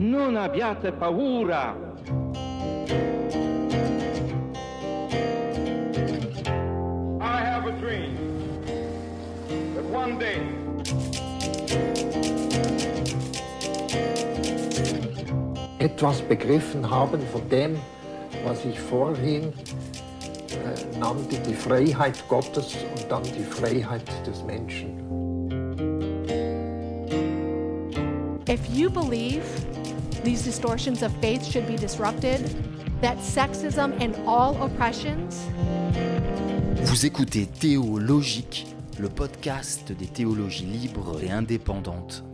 Non abbiate paura. I have a dream that one day etwas begriffen haben von dem, was ich vorhin äh, nannte, die Freiheit Gottes und dann die Freiheit des Menschen. If you believe these distortions of faith should be disrupted, that sexism and all oppressions Vous écoutez Théologique, le podcast des théologies libres et indépendantes.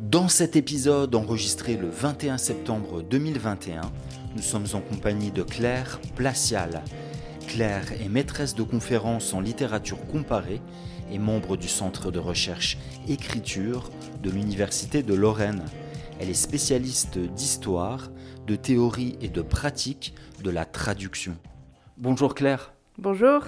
Dans cet épisode enregistré le 21 septembre 2021, nous sommes en compagnie de Claire Placial. Claire est maîtresse de conférences en littérature comparée et membre du Centre de recherche écriture de l'Université de Lorraine. Elle est spécialiste d'histoire, de théorie et de pratique de la traduction. Bonjour Claire. Bonjour.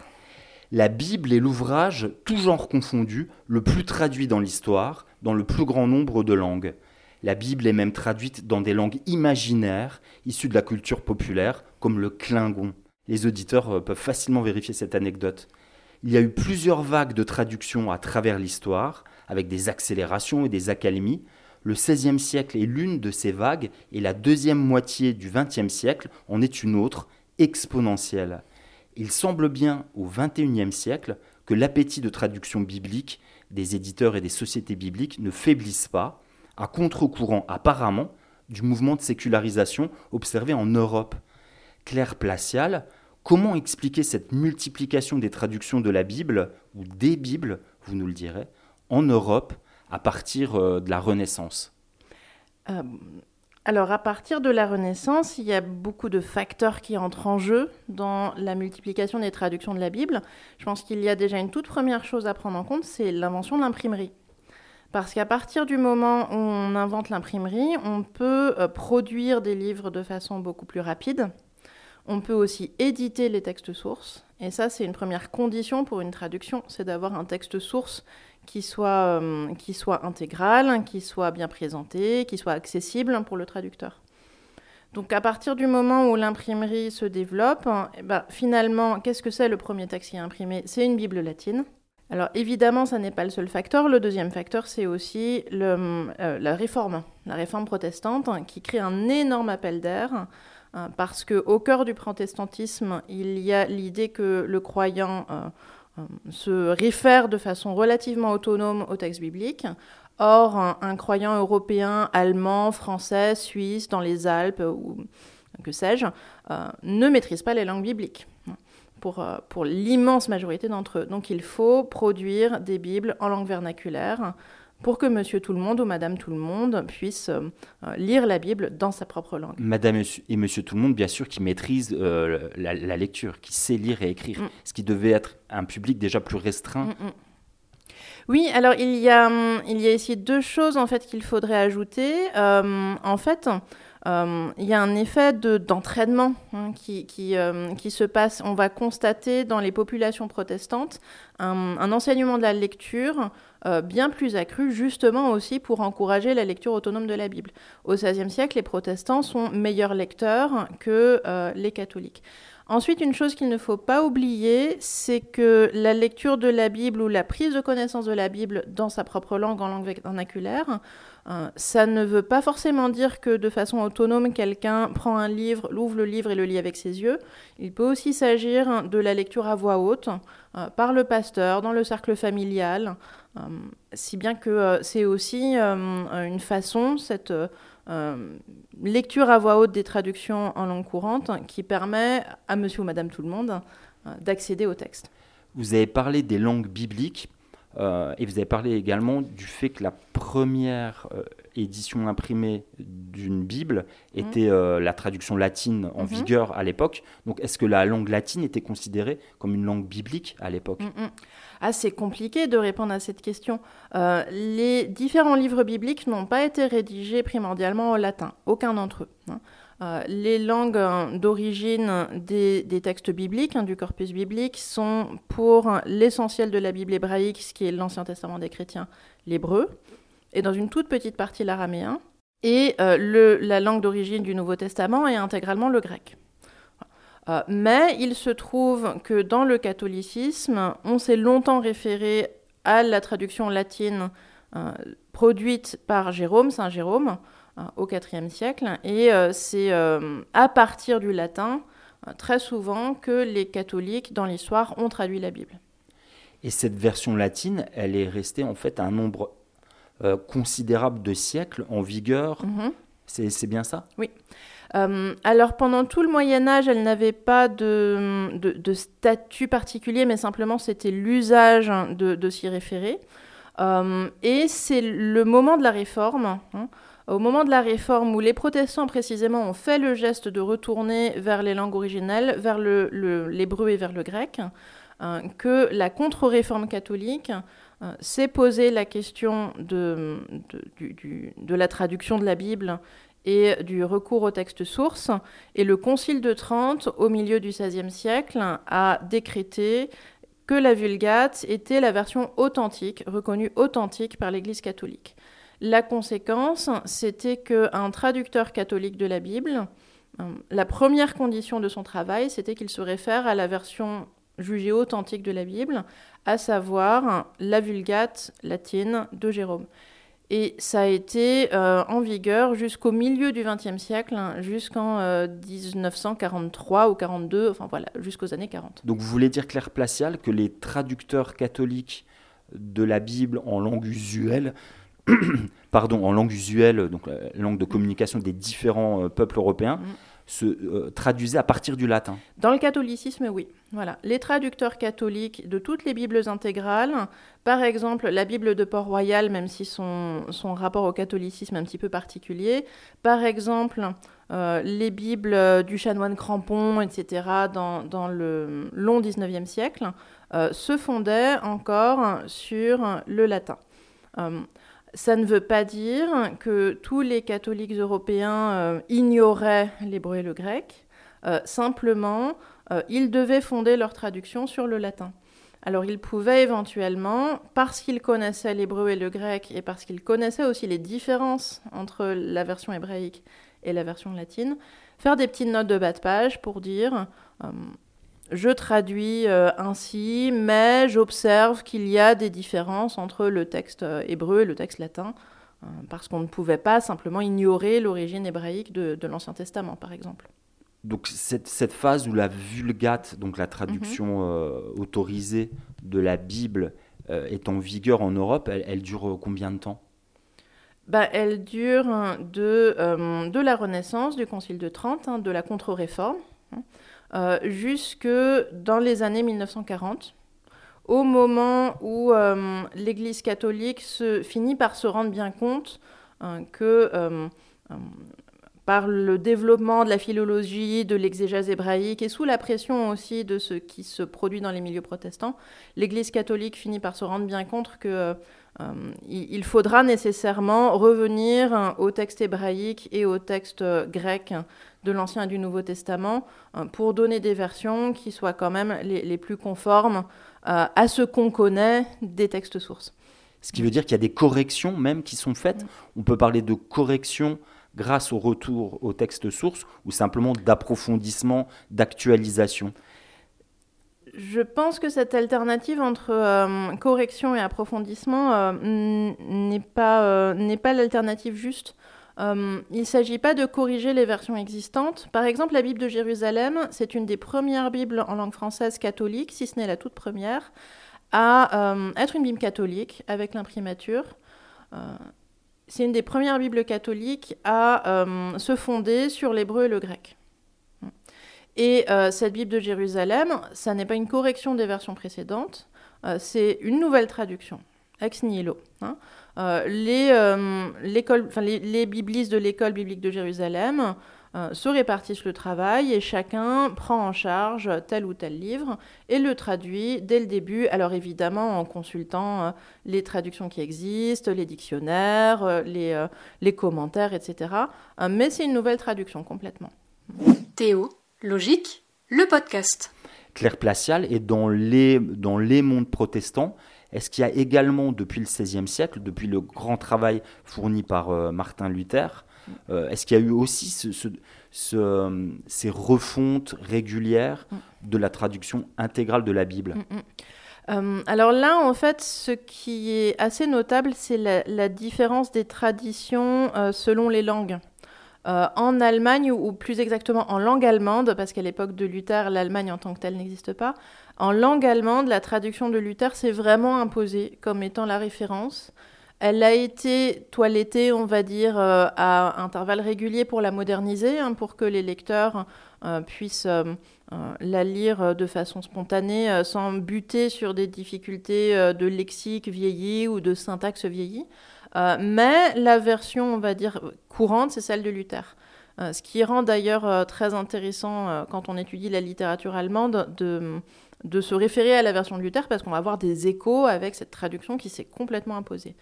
La Bible est l'ouvrage, tout genre confondu, le plus traduit dans l'histoire, dans le plus grand nombre de langues. La Bible est même traduite dans des langues imaginaires, issues de la culture populaire, comme le Klingon. Les auditeurs euh, peuvent facilement vérifier cette anecdote. Il y a eu plusieurs vagues de traduction à travers l'histoire, avec des accélérations et des accalmies. Le XVIe siècle est l'une de ces vagues, et la deuxième moitié du XXe siècle en est une autre, exponentielle. Il semble bien au XXIe siècle que l'appétit de traduction biblique des éditeurs et des sociétés bibliques ne faiblisse pas, à contre-courant apparemment du mouvement de sécularisation observé en Europe. Claire Placial, comment expliquer cette multiplication des traductions de la Bible, ou des Bibles, vous nous le direz, en Europe à partir euh, de la Renaissance Euh, alors, à partir de la Renaissance, il y a beaucoup de facteurs qui entrent en jeu dans la multiplication des traductions de la Bible. Je pense qu'il y a déjà une toute première chose à prendre en compte, c'est l'invention de l'imprimerie. Parce qu'à partir du moment où on invente l'imprimerie, on peut euh, produire des livres de façon beaucoup plus rapide. On peut aussi éditer les textes sources. Et ça, c'est une première condition pour une traduction, c'est d'avoir un texte source qui soit, euh, qui soit intégral, qui soit bien présenté, qui soit accessible pour le traducteur. Donc à partir du moment où l'imprimerie se développe, eh ben, finalement, qu'est-ce que c'est le premier texte qui est imprimé C'est une Bible latine. Alors évidemment, ça n'est pas le seul facteur. Le deuxième facteur, c'est aussi euh, la réforme, la réforme protestante, qui crée un énorme appel d'air. euh, Parce qu'au cœur du protestantisme, il y a l'idée que le croyant euh, se réfère de façon relativement autonome au texte biblique. Or, un, croyant européen, allemand, français, suisse, dans les Alpes ou que sais-je, euh, ne maîtrise pas les langues bibliques pour, euh, pour l'immense majorité d'entre eux. Donc il faut produire des Bibles en langue vernaculaire pour que monsieur tout le monde ou madame tout le monde puisse euh, lire la Bible dans sa propre langue. Madame et Monsieur- Tout le Monde, bien sûr, qui maîtrise euh, la, la lecture, qui sait lire et écrire, Mm. ce qui devait être un public déjà plus restreint. Mm, mm. Oui, alors il y a, hum, il y a ici deux choses en fait qu'il faudrait ajouter. Euh, en fait, il y a un effet de- d'entraînement hein, euh, qui se passe. On va constater dans les populations protestantes un, enseignement de la lecture euh, bien plus accru, justement aussi pour encourager la lecture autonome de la Bible. Au XVIe siècle, les protestants sont meilleurs lecteurs que euh, les catholiques. Ensuite, une chose qu'il ne faut pas oublier, c'est que la lecture de la Bible ou la prise de connaissance de la Bible dans sa propre langue, en langue vernaculaire, euh, ça ne veut pas forcément dire que de façon autonome, quelqu'un prend un livre, l'ouvre le livre et le lit avec ses yeux. Il peut aussi s'agir de la lecture à voix haute euh, par le pasteur, dans le cercle familial, euh, si bien que euh, c'est aussi euh, une façon, cette euh, lecture à voix haute des traductions en langue courante, qui permet à monsieur ou madame tout le monde d'accéder au texte. Vous avez parlé des langues bibliques euh, et vous avez parlé également du fait que la première euh, édition imprimée d'une Bible était euh, la traduction latine en Mhm. vigueur à l'époque. Donc est-ce que la langue latine était considérée comme une langue biblique à l'époque? Mm, mm. Ah, c'est compliqué de répondre à cette question. Les différents livres bibliques n'ont pas été rédigés primordialement au latin, aucun d'entre eux. hein. Euh, les langues euh, d'origine des, textes bibliques, hein, du corpus biblique, sont pour l'essentiel de la Bible hébraïque, ce qui est l'Ancien Testament des chrétiens, l'hébreu, et dans une toute petite partie l'araméen. Et le, la langue d'origine du Nouveau Testament est intégralement le grec. mais il se trouve que dans le catholicisme, on s'est longtemps référé à la traduction latine produite par Jérôme, Saint Jérôme, au IVe siècle. Et c'est à partir du latin très souvent que les catholiques, dans l'histoire, ont traduit la Bible. Et cette version latine, elle est restée en fait un nombre euh, considérable de siècles en vigueur. Mhm. C'est bien ça? Oui. Euh, alors pendant tout le Moyen Âge, elle n'avait pas de, de, statut particulier, mais simplement c'était l'usage de, s'y référer. Euh, et c'est le moment de la réforme. Hein, au moment de la réforme où les protestants précisément ont fait le geste de retourner vers les langues originelles, vers l'hébreu et vers le grec, hein, que la contre-réforme catholique euh, s'est posé la question de, de, la traduction de la Bible et du recours au texte source. Et le Concile de Trente, au milieu du XVIe siècle, a décrété que la Vulgate était la version authentique, reconnue authentique par l'Église catholique. La conséquence, c'était qu'un traducteur catholique de la Bible, euh, la première condition de son travail, c'était qu'il se réfère à la version jugée authentique de la Bible, à savoir la Vulgate latine de Jérôme. Et ça a été euh, en vigueur jusqu'au milieu du XXe siècle, hein, jusqu'en 1943 euh, ou 42, enfin voilà, jusqu'aux années 40. Donc vous voulez dire, Claire Placial, que les traducteurs catholiques de la Bible en langue usuelle pardon, en langue usuelle, donc la langue de communication des différents euh, peuples européens, mm. se euh, traduisait à partir du latin. Dans le catholicisme, oui. Voilà. Les traducteurs catholiques de toutes les Bibles intégrales, par exemple la Bible de Port-Royal, même si son, son, rapport au catholicisme est un petit peu particulier, par exemple euh, les Bibles du chanoine Crampon, etc., dans, dans le long 19e siècle, se fondaient encore sur le latin. Ça ne veut pas dire que tous les catholiques européens euh, ignoraient l'hébreu et le grec. Euh, simplement, euh, ils devaient fonder leur traduction sur le latin. Alors ils pouvaient éventuellement, parce qu'ils connaissaient l'hébreu et le grec, et parce qu'ils connaissaient aussi les différences entre la version hébraïque et la version latine, faire des petites notes de bas de page pour dire je traduis euh, ainsi, mais j'observe qu'il y a des différences entre le texte euh, hébreu et le texte latin, euh, parce qu'on ne pouvait pas simplement ignorer l'origine hébraïque de, l'Ancien Testament, par exemple. Donc cette, phase où la vulgate, donc la traduction mhm. autorisée de la Bible, est en vigueur en Europe, elle, dure combien de temps? Bah, elle dure de, de la Renaissance, du Concile de Trente, hein, de la Contre-Réforme, hein, euh, jusque dans les années 1940, au moment où euh, l'Église catholique se, finit par se rendre bien compte euh, que par le développement de la philologie, de l'exégèse hébraïque et sous la pression aussi de ce qui se produit dans les milieux protestants, l'Église catholique finit par se rendre bien compte que il faudra nécessairement revenir au texte hébraïque et au texte grec de l'Ancien et du Nouveau Testament euh, pour donner des versions qui soient quand même les, plus conformes euh, à ce qu'on connaît des textes sources. Ce qui veut dire qu'il y a des corrections même qui sont faites. On peut parler de corrections grâce au retour au texte source ou simplement d'approfondissement, d'actualisation je pense que cette alternative entre euh, correction et approfondissement n'est pas, n'est pas l'alternative juste. Euh, il ne s'agit pas de corriger les versions existantes. Par exemple, la Bible de Jérusalem, c'est une des premières Bibles en langue française catholique, si ce n'est la toute première, à euh, être une Bible catholique avec l'imprimature. Euh, c'est une des premières Bibles catholiques à se fonder sur l'hébreu et le grec. Et cette Bible de Jérusalem, ça n'est pas une correction des versions précédentes, c'est une nouvelle traduction, ex nihilo. Hein. Euh, les, euh, les, biblistes de l'école biblique de Jérusalem euh, se répartissent le travail et chacun prend en charge tel ou tel livre et le traduit dès le début, alors évidemment en consultant les traductions qui existent, les dictionnaires, les, les commentaires, etc. mais c'est une nouvelle traduction complètement. Théo, logique, le podcast. Claire Placial est dans les, dans les mondes protestants, est-ce qu'il y a également, depuis le XVIe siècle, depuis le grand travail fourni par euh, Martin Luther, Euh, est-ce qu'il y a eu aussi ces refontes régulières mm. de la traduction intégrale de la Bible? Mm, mm. Euh, alors là, en fait, ce qui est assez notable, c'est la, différence des traditions euh, selon les langues. Euh, en Allemagne, ou, plus exactement en langue allemande, parce qu'à l'époque de Luther, l'Allemagne en tant que telle n'existe pas, en langue allemande, la traduction de Luther s'est vraiment imposée comme étant la référence. Elle a été toilettée, on va dire, à intervalles réguliers pour la moderniser, hein, pour que les lecteurs puissent euh, la lire euh, de façon spontanée euh, sans buter sur des difficultés de lexique vieilli ou de syntaxe vieilli. mais la version, on va dire, courante, c'est celle de Luther. ce qui rend d'ailleurs très intéressant quand on étudie la littérature allemande de, se référer à la version de Luther parce qu'on va avoir des échos avec cette traduction qui s'est complètement imposée.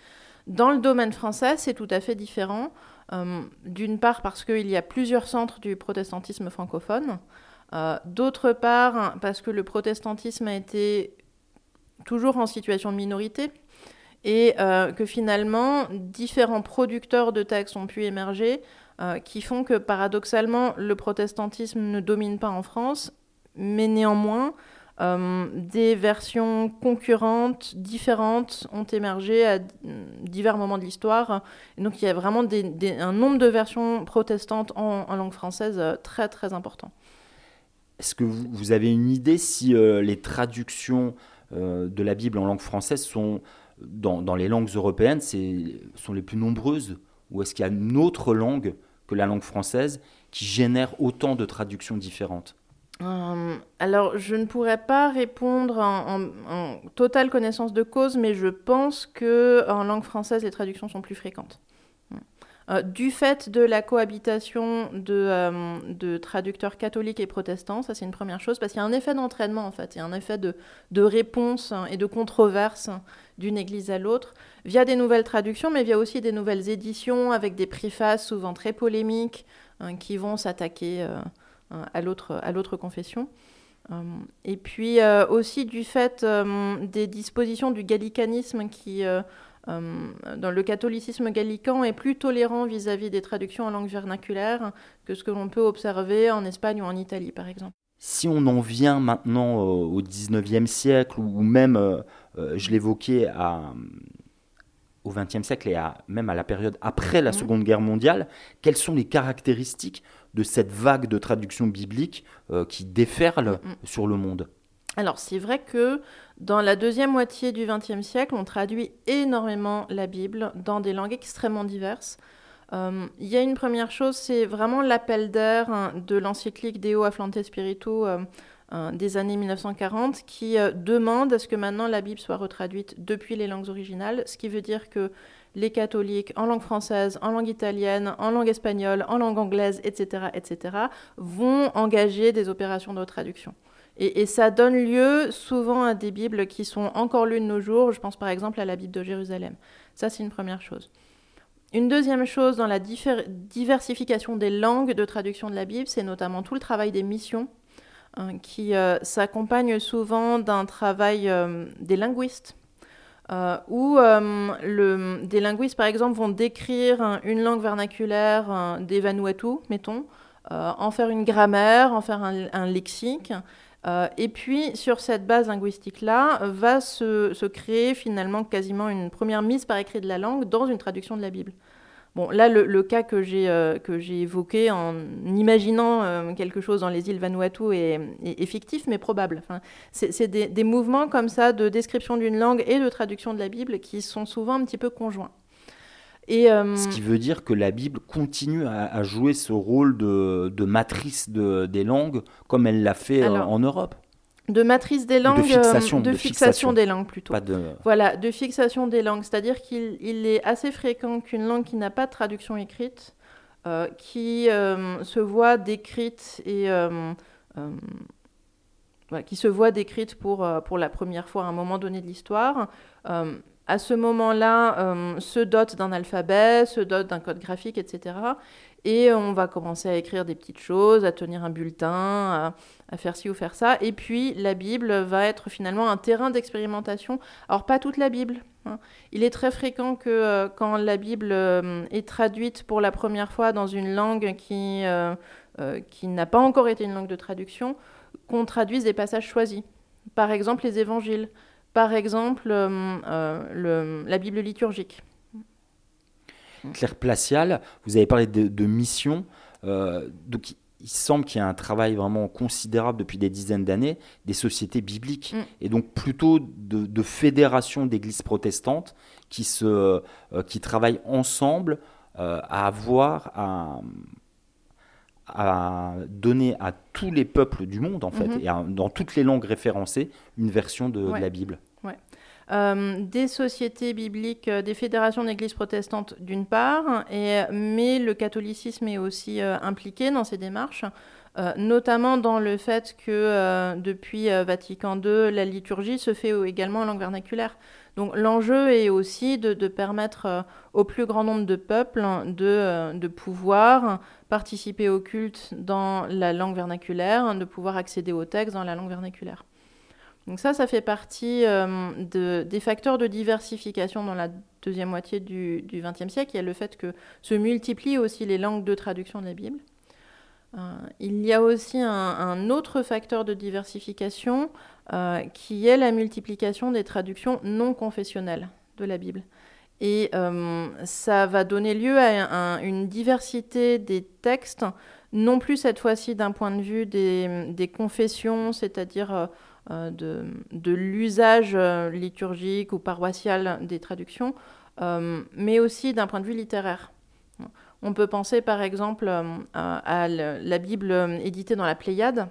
Dans le domaine français, c'est tout à fait différent. D'une part parce qu'il y a plusieurs centres du protestantisme francophone. Euh, d'autre part, parce que le protestantisme a été toujours en situation de minorité et euh, que finalement, différents producteurs de textes ont pu émerger euh, qui font que paradoxalement, le protestantisme ne domine pas en France, mais néanmoins, des versions concurrentes, différentes, ont émergé à divers moments de l'histoire. Donc il y a vraiment un nombre de versions protestantes en, langue française très très important. Est-ce que vous, avez une idée si euh, les traductions euh, de la Bible en langue française sont, dans, les langues européennes, sont les plus nombreuses Ou est-ce qu'il y a une autre langue que la langue française qui génère autant de traductions différentes euh, alors, je ne pourrais pas répondre en, en, totale connaissance de cause, mais je pense que en langue française, les traductions sont plus fréquentes. Euh, du fait de la cohabitation euh, de, traducteurs catholiques et protestants, ça c'est une première chose, parce qu'il y a un effet d'entraînement en fait, il y a un effet de, réponse et de controverse d'une église à l'autre, via des nouvelles traductions, mais via aussi des nouvelles éditions avec des préfaces souvent très polémiques hein, qui vont s'attaquer euh, à l'autre confession. et puis aussi du fait des dispositions du gallicanisme qui dans le catholicisme gallican est plus tolérant vis-à-vis des traductions en langue vernaculaire que ce que l'on peut observer en Espagne ou en Italie, par exemple. Si on en vient maintenant au XIXe siècle, ou même, euh, euh, je l'évoquais, au XXe siècle et même à la période après la mhm. Seconde Guerre mondiale, quelles sont les caractéristiques de cette vague de traduction biblique qui déferle mhm. sur le monde? Alors c'est vrai que dans la deuxième moitié du XXe siècle, on traduit énormément la Bible dans des langues extrêmement diverses. Euh, il y a une première chose, c'est vraiment l'appel d'air hein, de l'encyclique Deo Afflante Spiritu euh, euh, des années 1940 qui demande à ce que maintenant la Bible soit retraduite depuis les langues originales, ce qui veut dire que les catholiques en langue française, en langue italienne, en langue espagnole, en langue anglaise, etc., etc., vont engager des opérations de traduction. Et, ça donne lieu souvent à des Bibles qui sont encore lues de nos jours. Je pense par exemple à la Bible de Jérusalem. Ça, c'est une première chose. Une deuxième chose dans la diversification des langues de traduction de la Bible, c'est notamment tout le travail des missions, hein, qui euh, s'accompagne souvent d'un travail euh, des linguistes, euh, où des linguistes, par exemple, vont décrire une langue vernaculaire des Vanuatu, mettons, en faire une grammaire, en faire un lexique, euh, et puis, sur cette base linguistique-là, va se, créer finalement quasiment une première mise par écrit de la langue dans une traduction de la Bible. Bon, là, le, cas que j'ai euh, évoqué en imaginant euh, quelque chose dans les îles Vanuatu est, fictif, mais probable. Enfin, C'est des, mouvements comme ça de description d'une langue et de traduction de la Bible qui sont souvent un petit peu conjoints. Euh, ce qui veut dire que la Bible continue à, jouer ce rôle de, matrice des langues comme elle l'a fait euh, en Europe. De matrice des langues, euh, de fixation, des langues plutôt. Voilà, de fixation des langues. C'est-à-dire qu'il est assez fréquent qu'une langue qui n'a pas de traduction écrite, qui se voit décrite et qui se voit décrite pour, pour la première fois à un moment donné de l'histoire, à ce moment-là, euh, se dote d'un alphabet, se dote d'un code graphique, etc. Et on va commencer à écrire des petites choses, à tenir un bulletin, à, faire ci ou faire ça. Et puis la Bible va être finalement un terrain d'expérimentation. Alors pas toute la Bible, Hein. Il est très fréquent que euh, quand la Bible euh, est traduite pour la première fois dans une langue qui, qui n'a pas encore été une langue de traduction, qu'on traduise des passages choisis. Par exemple, les évangiles. Par exemple, le, la Bible liturgique. Claire Placial, vous avez parlé de, de mission. donc, il semble qu'il y a un travail vraiment considérable depuis des dizaines d'années des sociétés bibliques mm. et donc plutôt de, fédérations d'églises protestantes qui, se, euh, qui travaillent ensemble euh, à avoir à, à, donner à tous les peuples du monde en fait mm-hmm. et dans toutes les langues référencées une version de, de la Bible. Euh, des sociétés bibliques, euh, des fédérations d'églises protestantes d'une part, et, mais le catholicisme est aussi euh, impliqué dans ces démarches, notamment dans le fait que depuis Vatican II, la liturgie se fait également en langue vernaculaire. Donc l'enjeu est aussi de, permettre au plus grand nombre de peuples de, de, pouvoir participer au culte dans la langue vernaculaire, de pouvoir accéder au texte dans la langue vernaculaire. Donc ça, ça fait partie euh, des facteurs de diversification dans la deuxième moitié du XXe siècle. Il y a le fait que se multiplient aussi les langues de traduction de la Bible. Euh, il y a aussi un, autre facteur de diversification euh, qui est la multiplication des traductions non confessionnelles de la Bible. Et ça va donner lieu à une diversité des textes, non plus cette fois-ci d'un point de vue des, confessions, c'est-à-dire euh, de, l'usage euh, liturgique ou paroissial des traductions, euh, mais aussi d'un point de vue littéraire. On peut penser par exemple à la Bible éditée dans la Pléiade,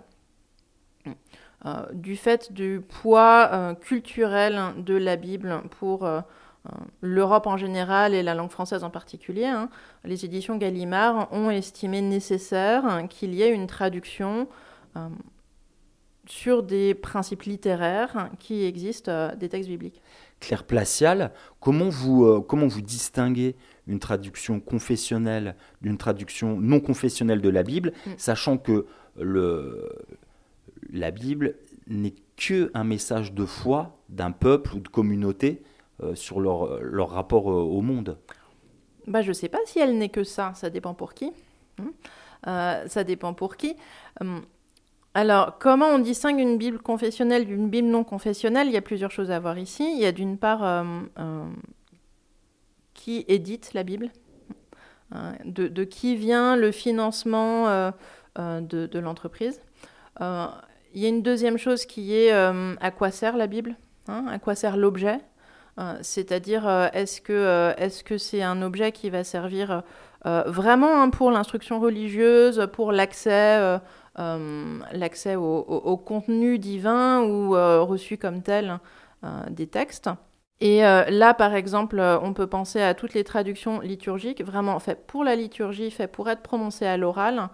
du fait du poids culturel de la Bible pour l'Europe en général et la langue française en particulier. Hein. Les éditions Gallimard ont estimé nécessaire qu'il y ait une traduction sur des principes littéraires qui existent euh, des textes bibliques. Claire Placial, comment vous, euh, comment vous distinguez une traduction confessionnelle d'une traduction non confessionnelle de la Bible, mm. sachant que le, la Bible n'est que un message de foi d'un peuple ou de communauté euh, sur leur, leur rapport au monde bah, Je ne sais pas si elle n'est que ça, ça dépend pour qui. Hmm. ça dépend pour qui. Hum, alors, comment on distingue une Bible confessionnelle d'une Bible non confessionnelle? Il y a plusieurs choses à voir ici. Il y a d'une part euh, euh, qui édite la Bible, hein, de, qui vient le financement euh, de, l'entreprise? Il y a une deuxième chose qui est à quoi sert la Bible, hein, à quoi sert l'objet. C'est-à-dire, est-ce que est-ce que c'est un objet qui va servir vraiment hein, pour l'instruction religieuse, pour l'accès euh, au, contenu divin ou euh, reçu comme tel euh, des textes? Et là, par exemple, on peut penser à toutes les traductions liturgiques, vraiment faites pour la liturgie, faites pour être prononcées à l'oral.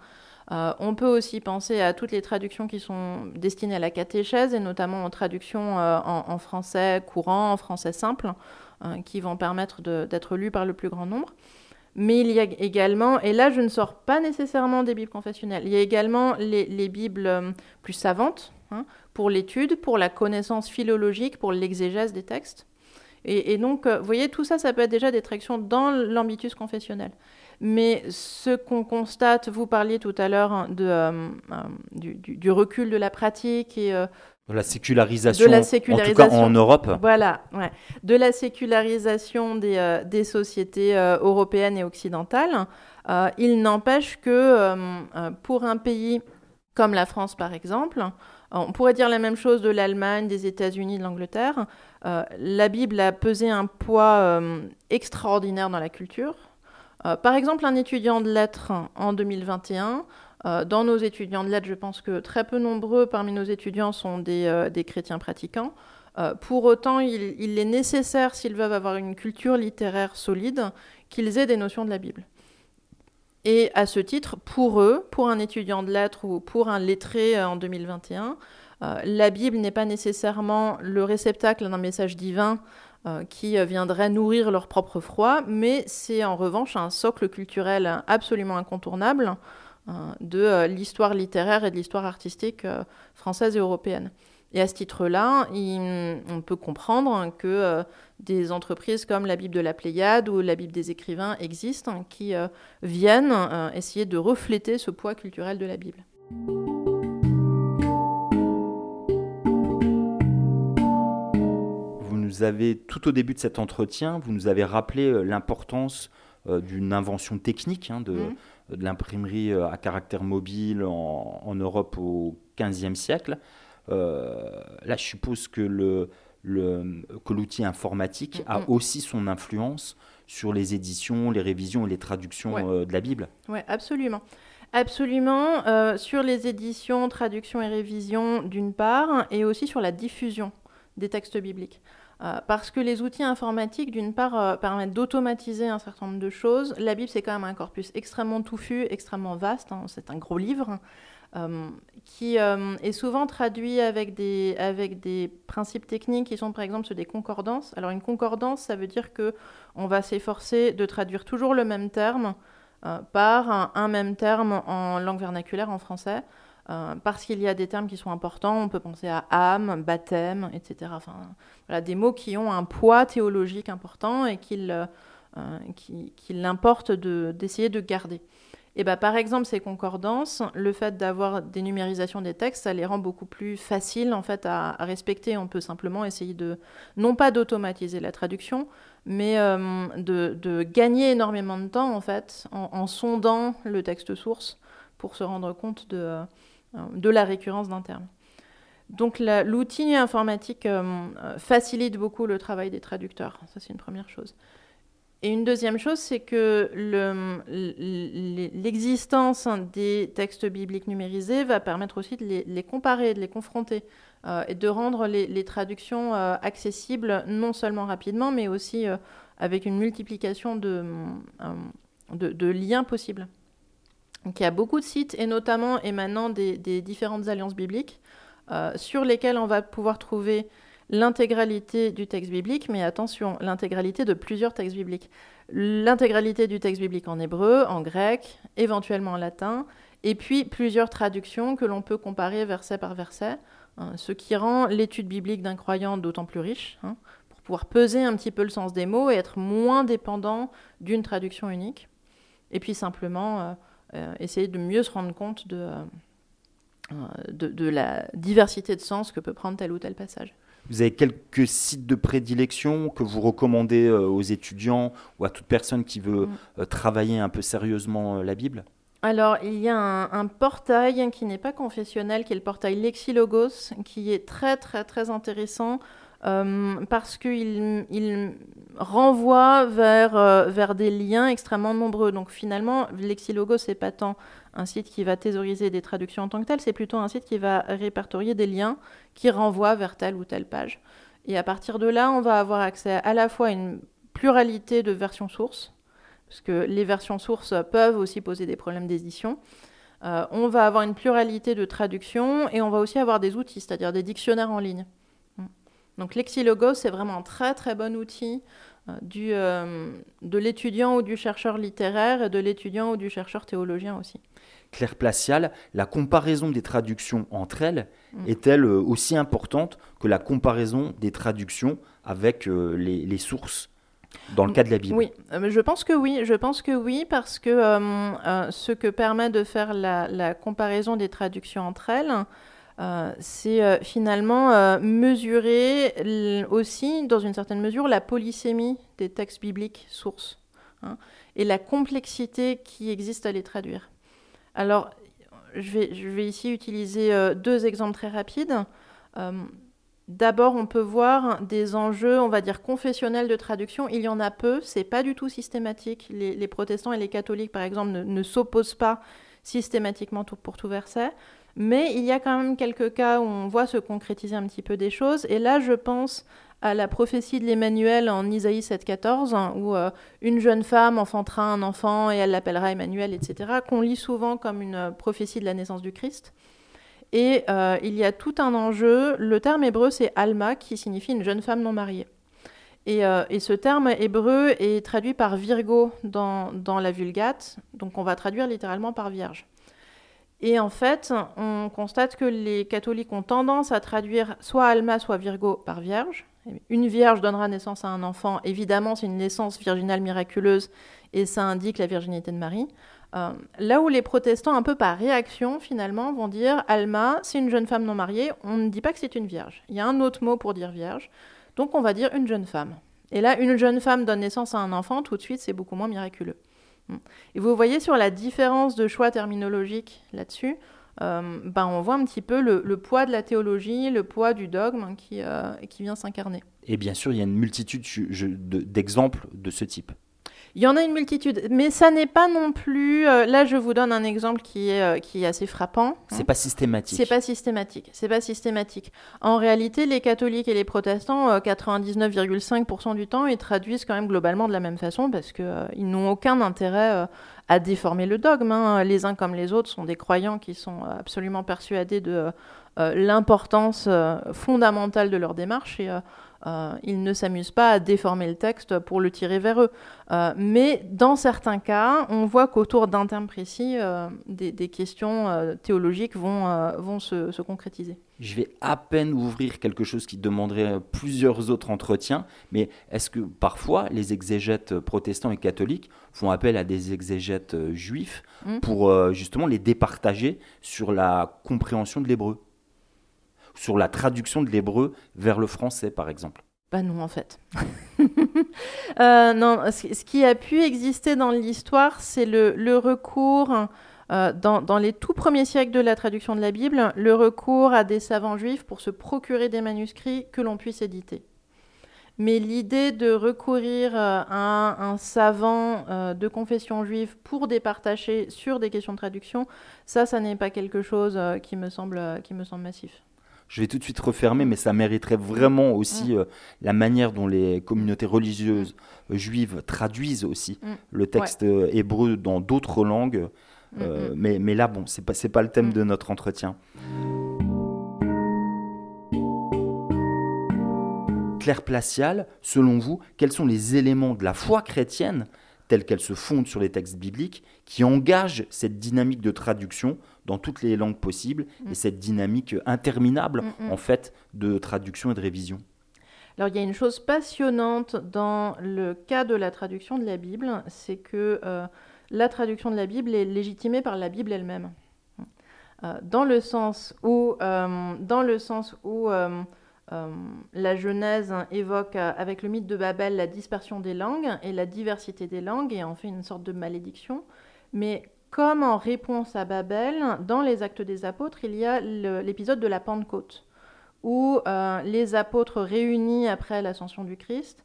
On peut aussi penser à toutes les traductions qui sont destinées à la catéchèse, et notamment aux traductions en, français courant, en français simple, qui vont permettre d'être lues par le plus grand nombre. Mais il y a également, et là je ne sors pas nécessairement des Bibles confessionnelles, il y a également les, Bibles euh, plus savantes, hein, pour l'étude, pour la connaissance philologique, pour l'exégèse des textes. Et, donc, euh, vous voyez, tout ça, ça peut être déjà des tractions dans l'ambitus confessionnel. Mais ce qu'on constate, vous parliez tout à l'heure hein, de, euh, du, du, recul de la pratique et de la sécularisation, en tout cas en Europe. Voilà, ouais. de la sécularisation des, euh, des sociétés euh, européennes et occidentales. Euh, il n'empêche que pour un pays comme la France, par exemple, on pourrait dire la même chose de l'Allemagne, des États-Unis, de l'Angleterre. La Bible a pesé un poids extraordinaire dans la culture. par exemple, un étudiant de lettres en 2021 euh, dans nos étudiants de lettres, je pense que très peu nombreux parmi nos étudiants sont des, euh, chrétiens pratiquants. Euh, pour autant, il, est nécessaire, s'ils veulent avoir une culture littéraire solide, qu'ils aient des notions de la Bible. Et à ce titre, pour eux, pour un étudiant de lettres ou pour un lettré en 2021, la Bible n'est pas nécessairement le réceptacle d'un message divin qui viendrait nourrir leur propre froid, mais c'est en revanche un socle culturel absolument incontournable de euh, l'histoire littéraire et de l'histoire artistique euh, française et européenne. Et à ce titre-là, on peut comprendre que euh, des entreprises comme la Bible de la Pléiade ou la Bible des écrivains existent qui euh, viennent euh, essayer de refléter ce poids culturel de la Bible. Vous avez, tout au début de cet entretien, vous nous avez rappelé l'importance d'une invention technique hein, mmh. de, l'imprimerie à caractère mobile en, en Europe au XVe siècle. Euh, là, je suppose que le, que l'outil informatique a aussi son influence sur les éditions, les révisions et les traductions euh, de la Bible. Oui, absolument. Absolument, euh, sur les éditions, traductions et révisions d'une part, et aussi sur la diffusion des textes bibliques. Parce que les outils informatiques, d'une part, permettent d'automatiser un certain nombre de choses. La Bible, c'est quand même un corpus extrêmement touffu, extrêmement vaste. Hein. c'est un gros livre. Euh, qui euh, est souvent traduit avec des, principes techniques qui sont par exemple ceux des concordances. Alors une concordance, ça veut dire que on va s'efforcer de traduire toujours le même terme euh, par un, même terme en langue vernaculaire en français. Parce qu'il y a des termes qui sont importants, on peut penser à âme, baptême, etc. Enfin, voilà, des mots qui ont un poids théologique important et qu'il importe d'essayer de garder. Et bah, par exemple, ces concordances, le fait d'avoir des numérisations des textes, ça les rend beaucoup plus faciles en fait à, respecter. On peut simplement essayer de, non pas d'automatiser la traduction, mais euh, de, gagner énormément de temps en fait en, sondant le texte source pour se rendre compte de, euh, de la récurrence d'un terme. Donc l'outil informatique euh, facilite beaucoup le travail des traducteurs. Ça c'est une première chose. Et une deuxième chose, c'est que l'existence des textes bibliques numérisés va permettre aussi de les, comparer, de les confronter euh, et de rendre les, traductions euh, accessibles non seulement rapidement, mais aussi avec une multiplication de, liens possibles. Donc il y a beaucoup de sites, et notamment émanant des, des différentes alliances bibliques, sur lesquels on va pouvoir trouver l'intégralité du texte biblique, mais attention, l'intégralité de plusieurs textes bibliques. L'intégralité du texte biblique en hébreu, en grec, éventuellement en latin, et puis plusieurs traductions que l'on peut comparer verset par verset, hein, ce qui rend l'étude biblique d'un croyant d'autant plus riche, hein, pour pouvoir peser un petit peu le sens des mots et être moins dépendant d'une traduction unique, et puis simplement euh, euh, essayer de mieux se rendre compte de, euh, de la diversité de sens que peut prendre tel ou tel passage. Vous avez quelques sites de prédilection que vous recommandez euh, aux étudiants ou à toute personne qui veut mm. euh, travailler un peu sérieusement euh, la Bible? Alors, il y a un, portail qui n'est pas confessionnel, qui est le portail Lexilogos, qui est très très très intéressant parce qu'il il renvoie vers, vers des liens extrêmement nombreux. Donc finalement, Lexilogos, c'est pas tant un site qui va thésauriser des traductions en tant que tel, c'est plutôt un site qui va répertorier des liens qui renvoient vers telle ou telle page. Et à partir de là, on va avoir accès à la fois à une pluralité de versions sources, parce que les versions sources peuvent aussi poser des problèmes d'édition. Euh, on va avoir une pluralité de traductions et on va aussi avoir des outils, c'est-à-dire des dictionnaires en ligne. Donc Lexilogos, c'est vraiment un très très bon outil euh, du, euh, de l'étudiant ou du chercheur littéraire et de l'étudiant ou du chercheur théologien aussi. Claire Placial, la comparaison des traductions entre elles mm. est-elle euh, aussi importante que la comparaison des traductions avec euh, les, sources dans le cas de la Bible? Oui, je pense que oui. Je pense que oui, parce que ce que permet de faire la, comparaison des traductions entre elles, c'est finalement mesurer aussi, dans une certaine mesure, la polysémie des textes bibliques sources hein, et la complexité qui existe à les traduire. Alors, je vais, ici utiliser euh, deux exemples très rapides. Euh, d'abord, on peut voir des enjeux, on va dire, confessionnels de traduction. Il y en a peu, c'est pas du tout systématique. Les, protestants et les catholiques, par exemple, ne, s'opposent pas systématiquement pour tout verset. Mais il y a quand même quelques cas où on voit se concrétiser un petit peu des choses. Et là, je pense à la prophétie de l'Emmanuel en Isaïe 7,14, hein, où euh, une jeune femme enfantera un enfant et elle l'appellera Emmanuel, etc., qu'on lit souvent comme une euh, prophétie de la naissance du Christ. Et euh, il y a tout un enjeu. Le terme hébreu, c'est Alma, qui signifie une jeune femme non mariée. Et, ce terme hébreu est traduit par Virgo dans, dans, la Vulgate, donc on va traduire littéralement par vierge. Et en fait, on constate que les catholiques ont tendance à traduire soit Alma, soit Virgo par Vierge. Une Vierge donnera naissance à un enfant. Évidemment, c'est une naissance virginale miraculeuse et ça indique la virginité de Marie. Euh, là où les protestants, un peu par réaction, finalement, vont dire Alma, c'est une jeune femme non mariée, on ne dit pas que c'est une vierge. Il y a un autre mot pour dire vierge, donc on va dire une jeune femme. Et là, une jeune femme donne naissance à un enfant, tout de suite, c'est beaucoup moins miraculeux. Hmm. Et vous voyez sur la différence de choix terminologique là-dessus, euh, ben on voit un petit peu le, poids de la théologie, le poids du dogme qui, euh, qui vient s'incarner. Et bien sûr, il y a une multitude d'exemples de ce type. Il y en a une multitude, mais ça n'est pas non plus. Euh, là, je vous donne un exemple qui est, euh, qui est assez frappant. C'est pas systématique. C'est pas systématique. C'est pas systématique. En réalité, les catholiques et les protestants, 99,5% euh, du temps, ils traduisent quand même globalement de la même façon parce qu'ils ils n'ont aucun intérêt à déformer le dogme. Hein. Les uns comme les autres sont des croyants qui sont absolument persuadés de l'importance fondamentale de leur démarche et euh, ils ne s'amusent pas à déformer le texte pour le tirer vers eux. Euh, mais dans certains cas, on voit qu'autour d'un terme précis, euh, des, questions théologiques vont, vont se, se, concrétiser. Je vais à peine ouvrir quelque chose qui demanderait plusieurs autres entretiens, mais est-ce que parfois les exégètes protestants et catholiques font appel à des exégètes juifs mmh. pour justement les départager sur la compréhension de l'hébreu? Sur la traduction de l'hébreu vers le français, par exemple Bah non, en fait. Euh, non, ce qui a pu exister dans l'histoire, c'est le, recours, euh, dans, les tout premiers siècles de la traduction de la Bible, le recours à des savants juifs pour se procurer des manuscrits que l'on puisse éditer. Mais l'idée de recourir euh, à un, savant de confession juive pour départager sur des questions de traduction, ça, ça n'est pas quelque chose qui, me semble, qui me semble massif je vais tout de suite refermer, mais ça mériterait vraiment aussi mm. euh, la manière dont les communautés religieuses mm. euh, juives traduisent aussi mm. le texte euh, hébreu dans d'autres langues. mais, mais, là, bon, c'est pas, pas le thème de notre entretien. Claire Placial, selon vous, quels sont les éléments de la foi chrétienne, telle qu'elle se fonde sur les textes bibliques, qui engagent cette dynamique de traduction dans toutes les langues possibles et mm. cette dynamique interminable mm, mm. en fait de traduction et de révision. Alors il y a une chose passionnante dans le cas de la traduction de la Bible, c'est que euh, la traduction de la Bible est légitimée par la Bible elle-même. Euh, dans le sens où, euh, dans le sens où la Genèse évoque avec le mythe de Babel la dispersion des langues et la diversité des langues et en fait une sorte de malédiction. Mais comme en réponse à Babel, dans les Actes des Apôtres, il y a l'épisode de la Pentecôte, où euh, les apôtres réunis après l'ascension du Christ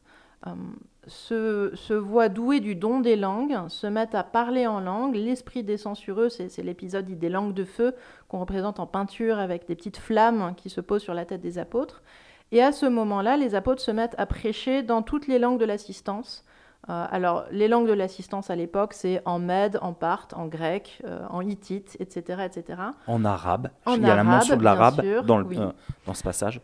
se, voient doués du don des langues, se mettent à parler en langue, l'Esprit descend sur eux, c'est l'épisode des langues de feu qu'on représente en peinture avec des petites flammes qui se posent sur la tête des apôtres. Et à ce moment-là, les apôtres se mettent à prêcher dans toutes les langues de l'assistance, euh, alors, les langues de l'assistance à l'époque, c'est en mède, en parthe, en grec, euh, en hittite, etc., etc. En arabe. Il y a la mention de l'arabe dans, euh, dans, ce passage.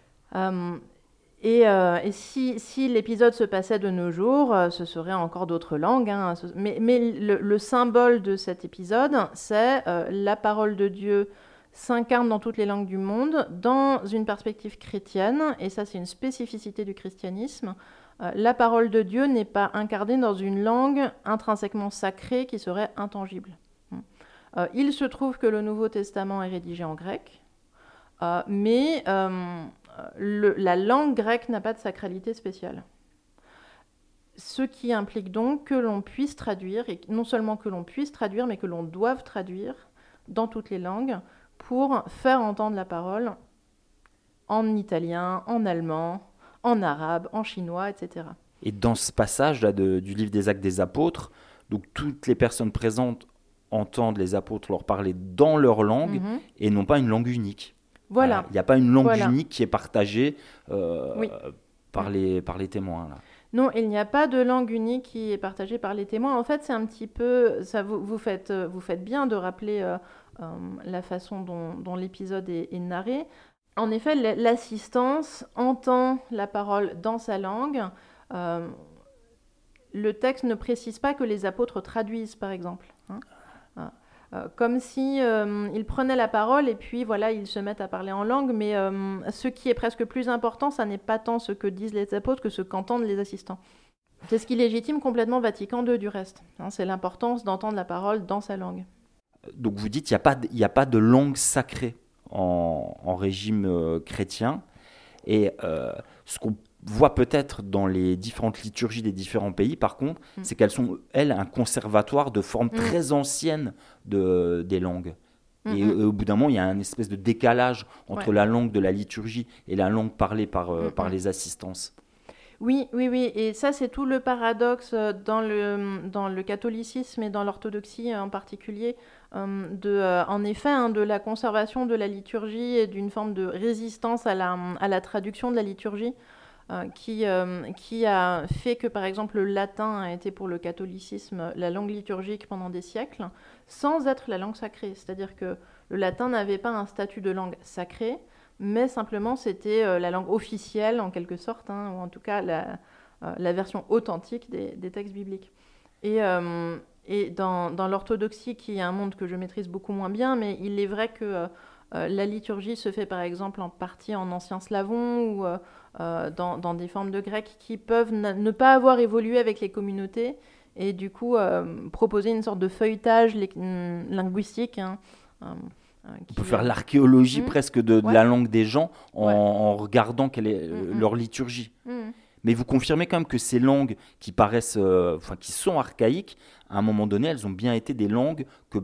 Et, si, l'épisode se passait de nos jours, ce serait encore d'autres langues. Hein, mais, le, symbole de cet épisode, c'est la parole de Dieu s'incarne dans toutes les langues du monde dans une perspective chrétienne. Et ça, c'est une spécificité du christianisme. Euh, la parole de Dieu n'est pas incarnée dans une langue intrinsèquement sacrée qui serait intangible. Euh, il se trouve que le Nouveau Testament est rédigé en grec, euh, la langue grecque n'a pas de sacralité spéciale. Ce qui implique donc que l'on puisse traduire, et non seulement que l'on puisse traduire, mais que l'on doive traduire dans toutes les langues pour faire entendre la parole en italien, en allemand, en arabe, en chinois, etc. Et dans ce passage là du livre des Actes des Apôtres, donc toutes les personnes présentes entendent les apôtres leur parler dans leur langue mhm. et non pas une langue unique. Voilà. Il n'y a pas une langue unique qui est partagée euh, par, les, par les témoins. Là. Non, il n'y a pas de langue unique qui est partagée par les témoins. En fait, c'est un petit peu. Ça, vous, vous, faites, vous faites bien de rappeler euh, euh, la façon dont, dont l'épisode est, est, narré. En effet, l'assistance entend la parole dans sa langue. Euh, le texte ne précise pas que les apôtres traduisent, par exemple. Hein. Comme si ils prenaient la parole et puis voilà, ils se mettent à parler en langue. Mais ce qui est presque plus important, ça n'est pas tant ce que disent les apôtres que ce qu'entendent les assistants. C'est ce qui légitime complètement Vatican II du reste. Hein, c'est l'importance d'entendre la parole dans sa langue. Donc vous dites qu'il n'y a, pas de langue sacrée en, régime euh, chrétien. Et euh, ce qu'on voit peut-être dans les différentes liturgies des différents pays, par contre, mm. c'est qu'elles sont, elles, un conservatoire de formes mm. très anciennes de, des langues. Et, au bout d'un moment, il y a un espèce de décalage entre la langue de la liturgie et la langue parlée par, euh, par les assistances. Oui, oui, oui. Et ça, c'est tout le paradoxe euh, dans le, dans le catholicisme et dans l'orthodoxie en particulier, euh, de, euh, en effet, hein, de la conservation de la liturgie et d'une forme de résistance à la, à la traduction de la liturgie. Qui, qui a fait que, par exemple, le latin a été pour le catholicisme la langue liturgique pendant des siècles, sans être la langue sacrée. C'est-à-dire que le latin n'avait pas un statut de langue sacrée, mais simplement c'était euh, la langue officielle en quelque sorte, hein, ou en tout cas la, euh, version authentique des, textes bibliques. Et, euh, dans l'orthodoxie, qui est un monde que je maîtrise beaucoup moins bien, mais il est vrai que la liturgie se fait par exemple en partie en ancien slavon ou dans, dans, des formes de grec qui peuvent ne pas avoir évolué avec les communautés et du coup proposer une sorte de feuilletage linguistique. Hein, euh, On peut faire l'archéologie mmh. presque de, la langue des gens en, regardant quelle est euh, mmh, leur liturgie. Mais vous confirmez quand même que ces langues qui paraissent, euh, enfin qui sont archaïques, à un moment donné, elles ont bien été des langues que,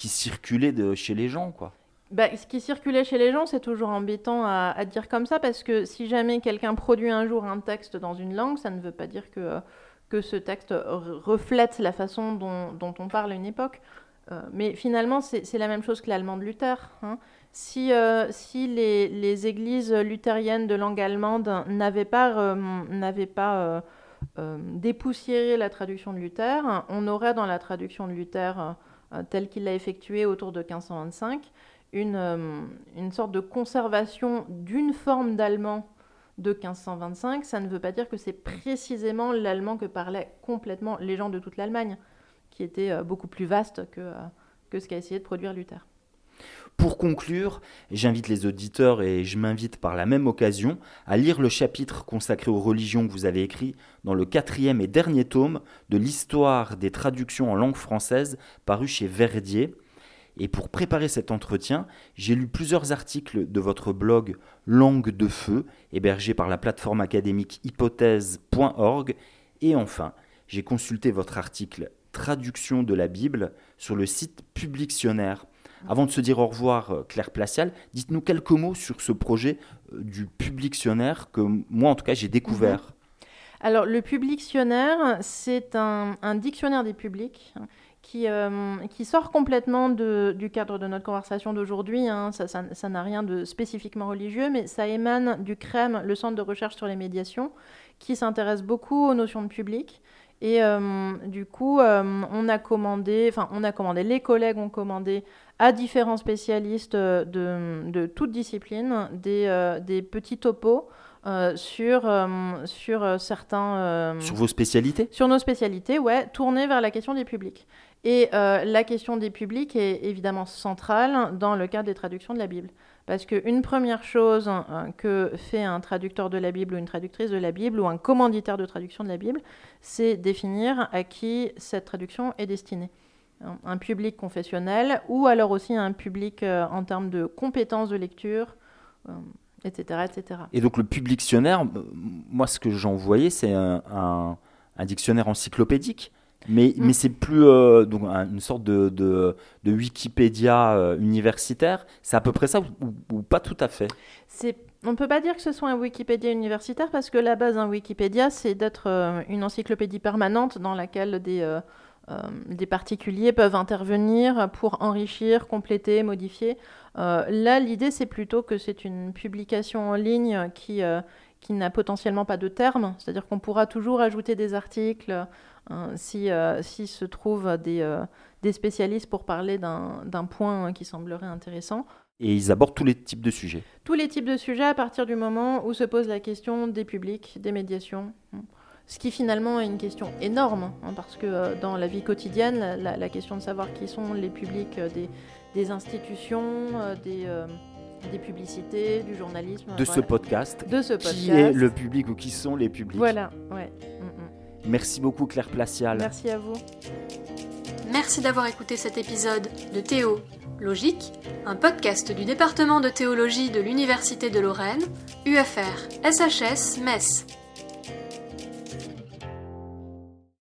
qui circulaient de, chez les gens, quoi. Bah, ce qui circulait chez les gens, c'est toujours embêtant à, dire comme ça, parce que si jamais quelqu'un produit un jour un texte dans une langue, ça ne veut pas dire que, que ce texte reflète la façon dont, dont on parle à une époque. Euh, mais finalement, c'est la même chose que l'allemand de Luther. Hein. Si, euh, si les, les, églises luthériennes de langue allemande n'avaient pas, euh, pas dépoussiéré la traduction de Luther, on aurait dans la traduction de Luther, telle qu'il l'a effectuée autour de 1525, une, une sorte de conservation d'une forme d'allemand de 1525. Ça ne veut pas dire que c'est précisément l'allemand que parlaient complètement les gens de toute l'Allemagne qui était euh, beaucoup plus vaste que, euh, que ce qu'a essayé de produire Luther. Pour conclure, j'invite les auditeurs et je m'invite par la même occasion à lire le chapitre consacré aux religions que vous avez écrit dans le quatrième et dernier tome de l'histoire des traductions en langue française paru chez Verdier. Et pour préparer cet entretien, j'ai lu plusieurs articles de votre blog Langue de Feu, hébergé par la plateforme académique hypothèse.org. Et enfin, j'ai consulté votre article traduction de la Bible sur le site Publictionnaire. Avant de se dire au revoir, euh, Claire Placial, dites-nous quelques mots sur ce projet euh, du Publictionnaire que moi, en tout cas, j'ai découvert. Mhm. Alors, le Publictionnaire, c'est un, dictionnaire des publics hein, qui, euh, qui, sort complètement du cadre de notre conversation d'aujourd'hui. Hein. Ça n'a rien de spécifiquement religieux, mais ça émane du CREM, le Centre de recherche sur les médiations, qui s'intéresse beaucoup aux notions de public et euh, du coup, euh, on a commandé, enfin, on a commandé, les collègues ont commandé à différents spécialistes de, de toute discipline des, des petits topos sur, sur certains. sur vos spécialités? Sur nos spécialités, ouais, tournés vers la question des publics. Et la question des publics est évidemment centrale dans le cadre des traductions de la Bible. Parce qu'une première chose hein, que fait un traducteur de la Bible ou une traductrice de la Bible ou un commanditaire de traduction de la Bible, c'est définir à qui cette traduction est destinée. Un public confessionnel ou alors aussi un public euh, en termes de compétences de lecture, etc., euh, etc. Et donc le publictionnaire, moi ce que j'en voyais, c'est un, dictionnaire encyclopédique mais, mm. mais c'est plus euh, donc une sorte de, de, de Wikipédia euh, universitaire. C'est à peu près ça ou, pas tout à fait? On ne peut pas dire que ce soit un Wikipédia universitaire parce que la base d'un Wikipédia, c'est d'être euh, une encyclopédie permanente dans laquelle des, des particuliers peuvent intervenir pour enrichir, compléter, modifier. là, l'idée, c'est plutôt que c'est une publication en ligne qui, qui n'a potentiellement pas de terme, c'est-à-dire qu'on pourra toujours ajouter des articles. Hein, si, euh, si se trouvent des, euh, des spécialistes pour parler d'un point qui semblerait intéressant. Et ils abordent tous les types de sujets. Tous les types de sujets à partir du moment où se pose la question des publics, des médiations. Ce qui finalement est une question énorme, hein, parce que euh, dans la vie quotidienne, la, la- la question de savoir qui sont les publics des, des institutions, des, des publicités, du journalisme. De ce podcast. De ce podcast. Qui est le public ou qui sont les publics Voilà, ouais. Mm, mm. Merci beaucoup Claire Placial. Merci à vous. Merci d'avoir écouté cet épisode de Théo Logique, un podcast du département de théologie de l'Université de Lorraine, UFR, SHS, Metz.